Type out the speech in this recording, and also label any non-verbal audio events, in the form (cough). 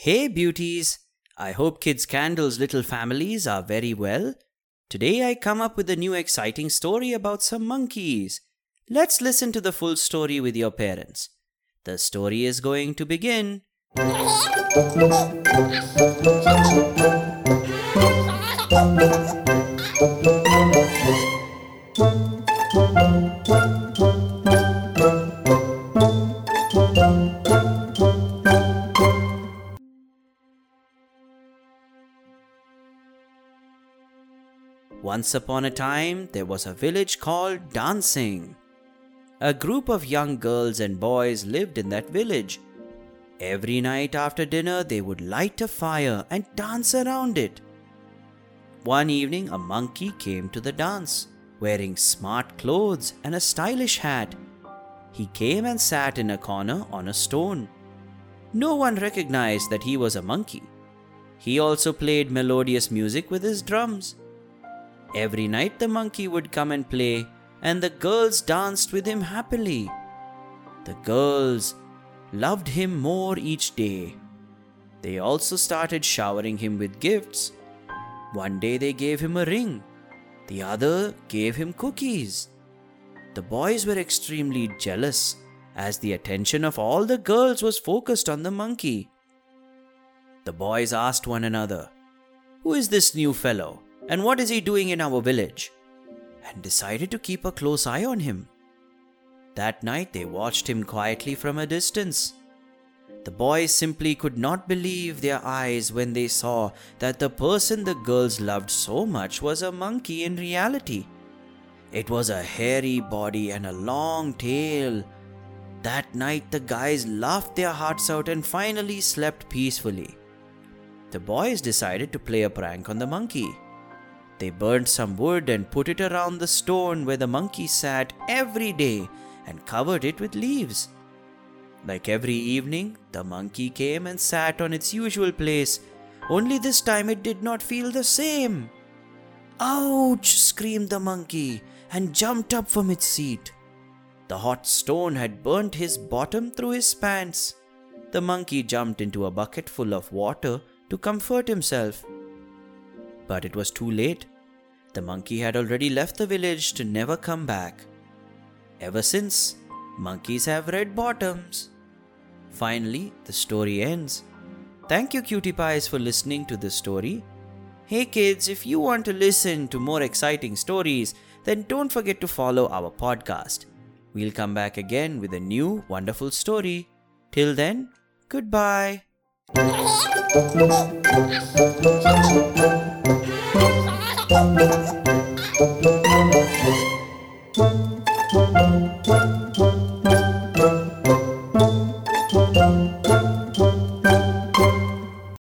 Hey, beauties! I hope Kids Candle's little families are very well. Today I come up with a new exciting story about some monkeys. Let's listen to the full story with your parents. The story is going to begin. (laughs) Once upon a time, there was a village called Dancing. A group of young girls and boys lived in that village. Every night after dinner, they would light a fire and dance around it. One evening, a monkey came to the dance, wearing smart clothes and a stylish hat. He came and sat in a corner on a stone. No one recognized that he was a monkey. He also played melodious music with his drums. Every night the monkey would come and play, and the girls danced with him happily. The girls loved him more each day. They also started showering him with gifts. One day they gave him a ring, the other gave him cookies. The boys were extremely jealous as the attention of all the girls was focused on the monkey. The boys asked one another, Who is this new fellow? And what is he doing in our village? And decided to keep a close eye on him. That night they watched him quietly from a distance. The boys simply could not believe their eyes when they saw that the person the girls loved so much was a monkey in reality. It was a hairy body and a long tail. That night the guys laughed their hearts out and finally slept peacefully. The boys decided to play a prank on the monkey. They burned some wood and put it around the stone where the monkey sat every day and covered it with leaves. Like every evening, the monkey came and sat on its usual place, only this time it did not feel the same. Ouch! screamed the monkey and jumped up from its seat. The hot stone had burnt his bottom through his pants. The monkey jumped into a bucket full of water to comfort himself. But it was too late. The monkey had already left the village to never come back. Ever since, monkeys have red bottoms. Finally, the story ends. Thank you, Cutie Pies, for listening to this story. Hey kids, if you want to listen to more exciting stories, then don't forget to follow our podcast. We'll come back again with a new wonderful story. Till then, goodbye. Thank you.